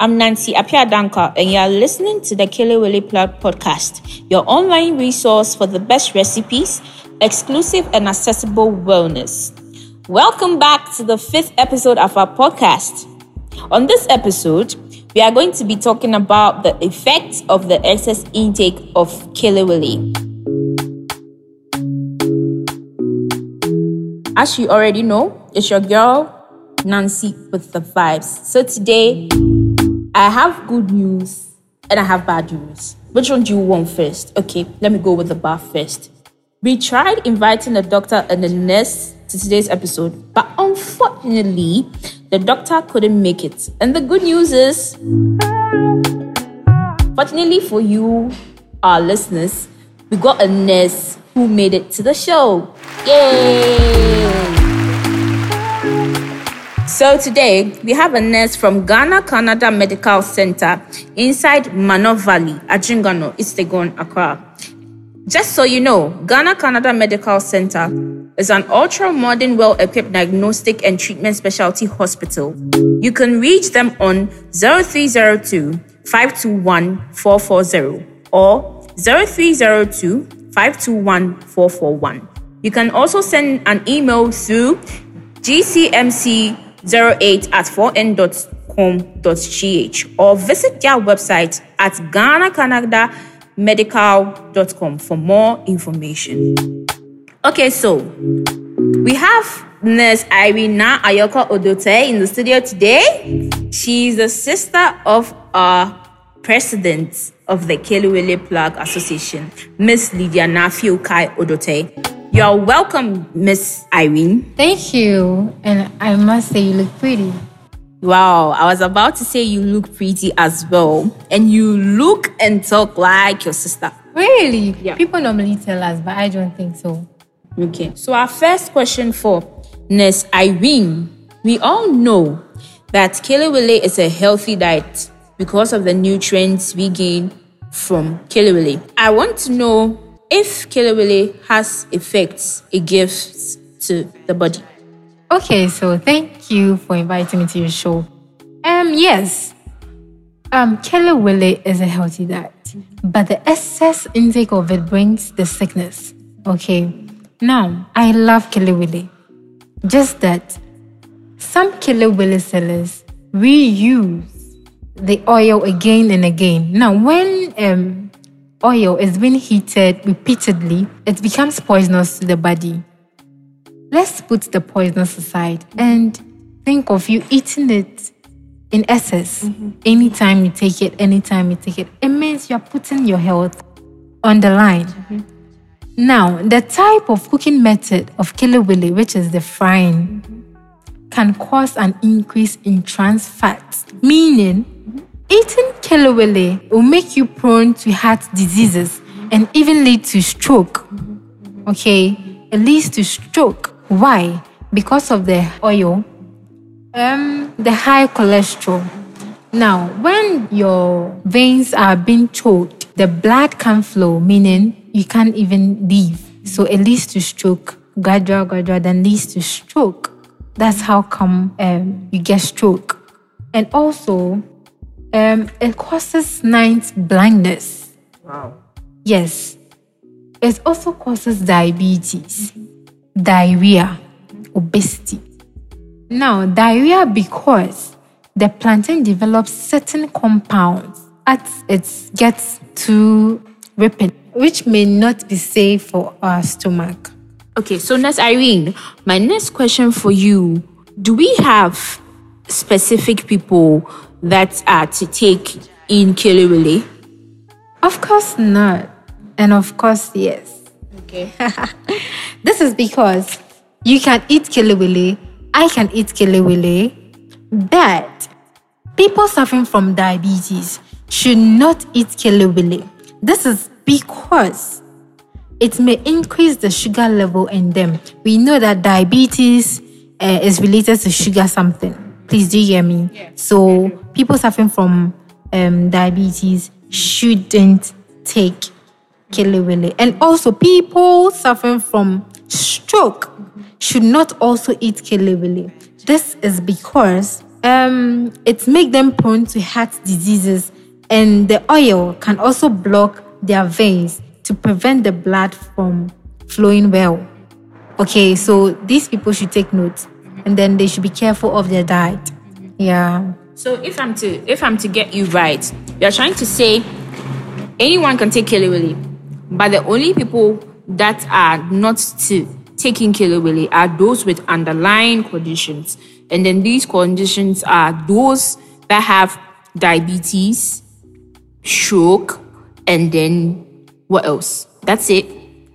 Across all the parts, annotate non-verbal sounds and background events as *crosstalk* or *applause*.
I'm Nancy Apiadanka, and you are listening to the Kelewele Plug podcast, your online resource for the best recipes, exclusive and accessible wellness. Welcome back to the fifth episode of our podcast. On this episode, we are going to be talking about the effects of the excess intake of Kelewele. As you already know, it's your girl Nancy with the vibes. So today, I have good news and I have bad news. Which one do you want first? Okay, let me go with the bad first. We tried inviting a doctor and the nurse to today's episode, but unfortunately, the doctor couldn't make it. And the good news is, fortunately for you, our listeners, we got a nurse who made it to the show. Yay! So today we have a nurse from Ghana Canada Medical Center inside Mano Valley, Adjingano, East Legon, Accra. Just so you know, Ghana Canada Medical Center is an ultra modern, well equipped diagnostic and treatment specialty hospital. You can reach them on 0302 521 440 or 0302 521 441. You can also send an email through gcmc 08 at 4n.com.gh or visit their website at ghanacanadamedical.com for more information. Okay, so we have Nurse Irina Ayoko Odote in the studio today. She's the sister of our president of the Kelewele Plug Association, Miss Lydia Nafi Kai Odote. You're welcome, Miss Irene. Thank you. And I must say, you look pretty. Wow, I was about to say you look pretty as well. And you look and talk like your sister. Really? Yeah. People normally tell us, but I don't think so. Okay. So, our first question for Miss Irene we all know that Kelewele is a healthy diet because of the nutrients we gain from Kelewele. I want to know if Kelewele has effects it gives to the body. Okay, so thank you for inviting me to your show. Um, yes, um, Kelewele is a healthy diet, but the excess intake of it brings the sickness. Okay, now I love Kelewele, just that some Kelewele sellers reuse the oil again and again. Now, when um, oil is being heated repeatedly, it becomes poisonous to the body. Let's put the poisonous aside and think of you eating it in excess mm-hmm. anytime you take it, anytime you take it. It means you're putting your health on the line. Mm-hmm. Now, the type of cooking method of kelewele, which is the frying, mm-hmm. can cause an increase in trans fats, meaning Eating kelewele will make you prone to heart diseases and even lead to stroke. Okay, it leads to stroke. Why? Because of the oil, um, the high cholesterol. Now, when your veins are being choked, the blood can't flow, meaning you can't even live. So it leads to stroke, gradual, gradual, then leads to stroke. That's how come um, you get stroke. And also, um, it causes night blindness. Wow. Yes. It also causes diabetes, mm-hmm. diarrhea, obesity. Now, diarrhea because the plantain develops certain compounds as it gets too rapid, which may not be safe for our stomach. Okay, so next, Irene, my next question for you do we have specific people that are to take in Kelewele? Of course not. And of course, yes. Okay. *laughs* this is because you can eat Kelewele, I can eat Kelewele, but people suffering from diabetes should not eat Kelewele. This is because it may increase the sugar level in them. We know that diabetes uh, is related to sugar something. Please do you hear me? Yeah. So people suffering from um, diabetes shouldn't take kelewele. And also people suffering from stroke should not also eat kelewele. This is because um, it makes them prone to heart diseases, and the oil can also block their veins to prevent the blood from flowing well. Okay, so these people should take note, and then they should be careful of their diet. Yeah. So if I'm to if I'm to get you right, you're trying to say anyone can take Kelewele, but the only people that are not to taking Kelewele are those with underlying conditions, and then these conditions are those that have diabetes, stroke, and then what else? That's it.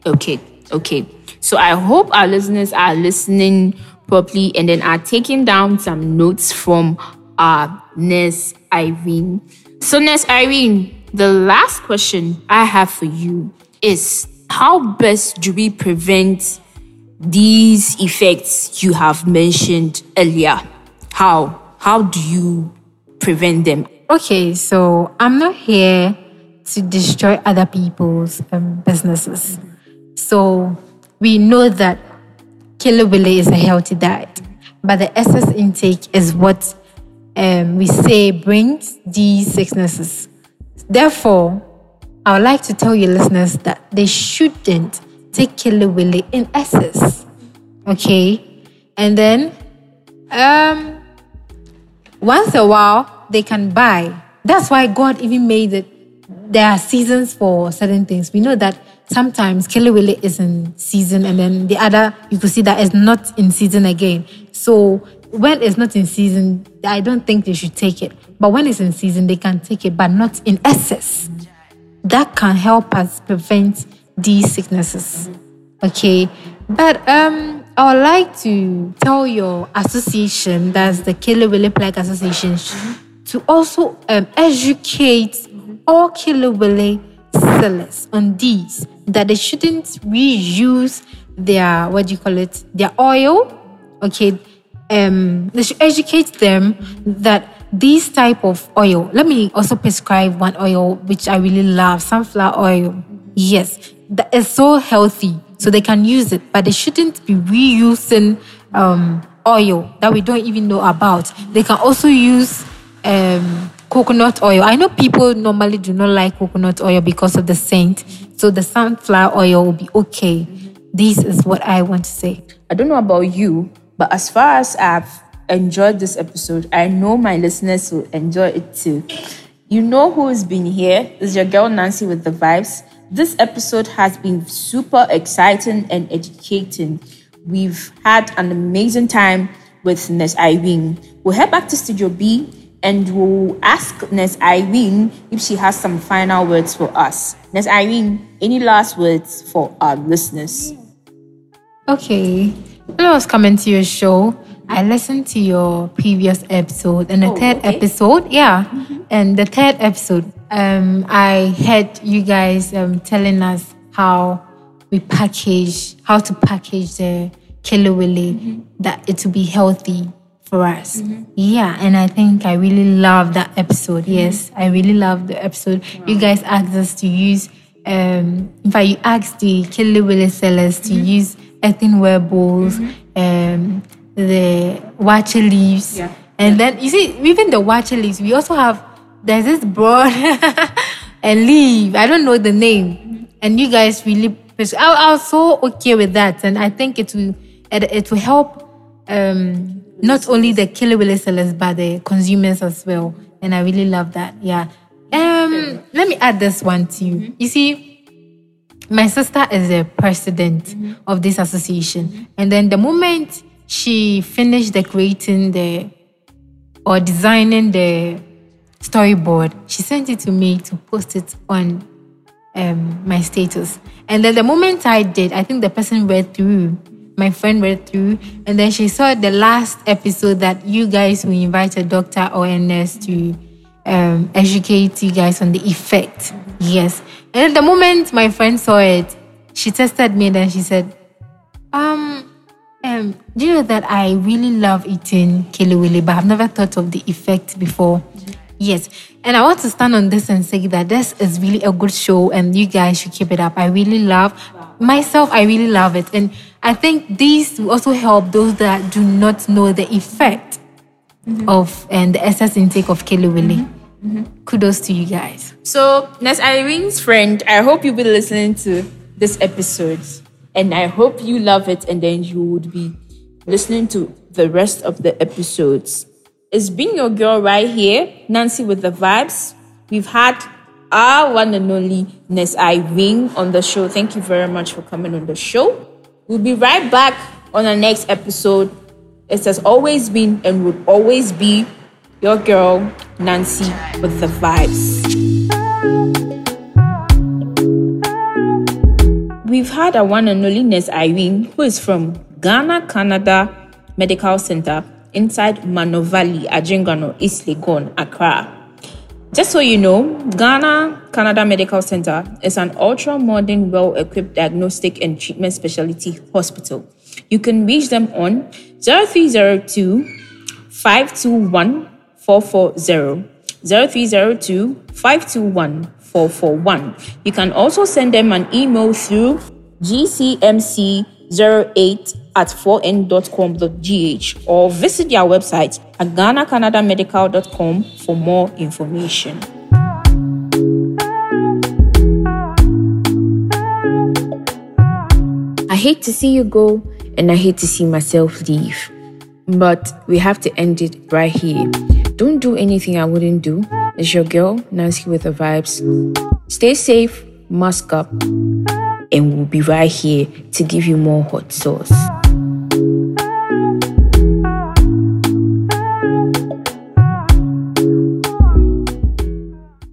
Okay, okay. So I hope our listeners are listening properly and then are taking down some notes from our Nurse Irene. So, Nurse Irene, the last question I have for you is how best do we prevent these effects you have mentioned earlier? How? How do you prevent them? Okay, so I'm not here to destroy other people's um, businesses. So we know that Kelewele is a healthy diet, but the excess intake is what um, we say brings these sicknesses. Therefore, I would like to tell your listeners that they shouldn't take Kelewele in excess. Okay? And then, um, once a while, they can buy. That's why God even made it. There are seasons for certain things. We know that sometimes Kelewele is in season and then the other, you could see that is not in season again. So when it's not in season, I don't think they should take it. But when it's in season, they can take it, but not in excess. That can help us prevent these sicknesses. Okay. But um, I would like to tell your association, that's the Kelewele Plug Association, to also um, educate all Kelewele sellers on these that they shouldn't reuse their what do you call it their oil okay um, they should educate them that this type of oil. Let me also prescribe one oil which I really love, sunflower oil. Yes, that is so healthy, so they can use it, but they shouldn't be reusing um, oil that we don't even know about. They can also use um, coconut oil. I know people normally do not like coconut oil because of the scent, so the sunflower oil will be okay. This is what I want to say. I don't know about you, but as far as I've enjoyed this episode, I know my listeners will enjoy it too. You know who's been here? Is your girl Nancy with the vibes. This episode has been super exciting and educating. We've had an amazing time with Nurse Irene. We'll head back to Studio B and we'll ask Nurse Irene if she has some final words for us. Nurse Irene, any last words for our listeners? Okay. When I was coming to your show, I listened to your previous episode and the Oh, third okay. episode, yeah. And the third episode, um, I heard you guys um, telling us how we package, how to package the Kelewele, that it will be healthy for us. Yeah, and I think I really love that episode. Yes, I really love the episode. You guys asked us to use, um, in fact, you asked the Kelewele sellers to use earthenware bowls, um, the watcher leaves, Yeah. and then you see, even the watcher leaves, we also have there's this broad *laughs* and leaf. I don't know the name, and you guys really. I, I was so okay with that, and I think it will it, it will help um, not only the Kelewele sellers but the consumers as well. And I really love that. Yeah. Um, let me add this one to you. You see, my sister is the president of this association, and then the moment she finished decorating the or designing the storyboard, she sent it to me to post it on um, my status. And then the moment I did, I think the person read through, my friend read through, and then she saw the last episode that you guys will invite a doctor or a nurse to um, educate you guys on the effect. Yes. And then the moment my friend saw it, she tested me and she said, um, um, do you know that I really love eating kelewele, but I've never thought of the effect before. Yes, and I want to stand on this and say that this is really a good show, and you guys should keep it up. I really love myself. I really love it, and I think these will also help those that do not know the effect. Mm-hmm. of and the SS intake of Kelewele. Mm-hmm. Mm-hmm. Kudos to you guys. So, Nurse Irene's friend, I hope you'll be listening to this episode. And I hope you love it and then you would be listening to the rest of the episodes. It's been your girl right here, Nancy with the vibes. We've had our one and only Nurse Irene on the show. Thank you very much for coming on the show. We'll be right back on our next episode. It has always been and will always be your girl, Nancy with the vibes. We've had a one and only Nurse Irene, who is from Ghana, Canada Medical Center inside Manovali, Adjingano, East Legon, Accra. Just so you know, Ghana Canada Medical Center is an ultra modern, well equipped diagnostic and treatment specialty hospital. You can reach them on 0302 521 440. 0302 521 441. You can also send them an email through gcmc08 at 4n.com.gh or visit their website at ghanacanadamedical.com for more information. I hate to see you go and I hate to see myself leave. But we have to end it right here. Don't do anything I wouldn't do. It's your girl, Nancy with the vibes. Stay safe, mask up, and we'll be right here to give you more hot sauce.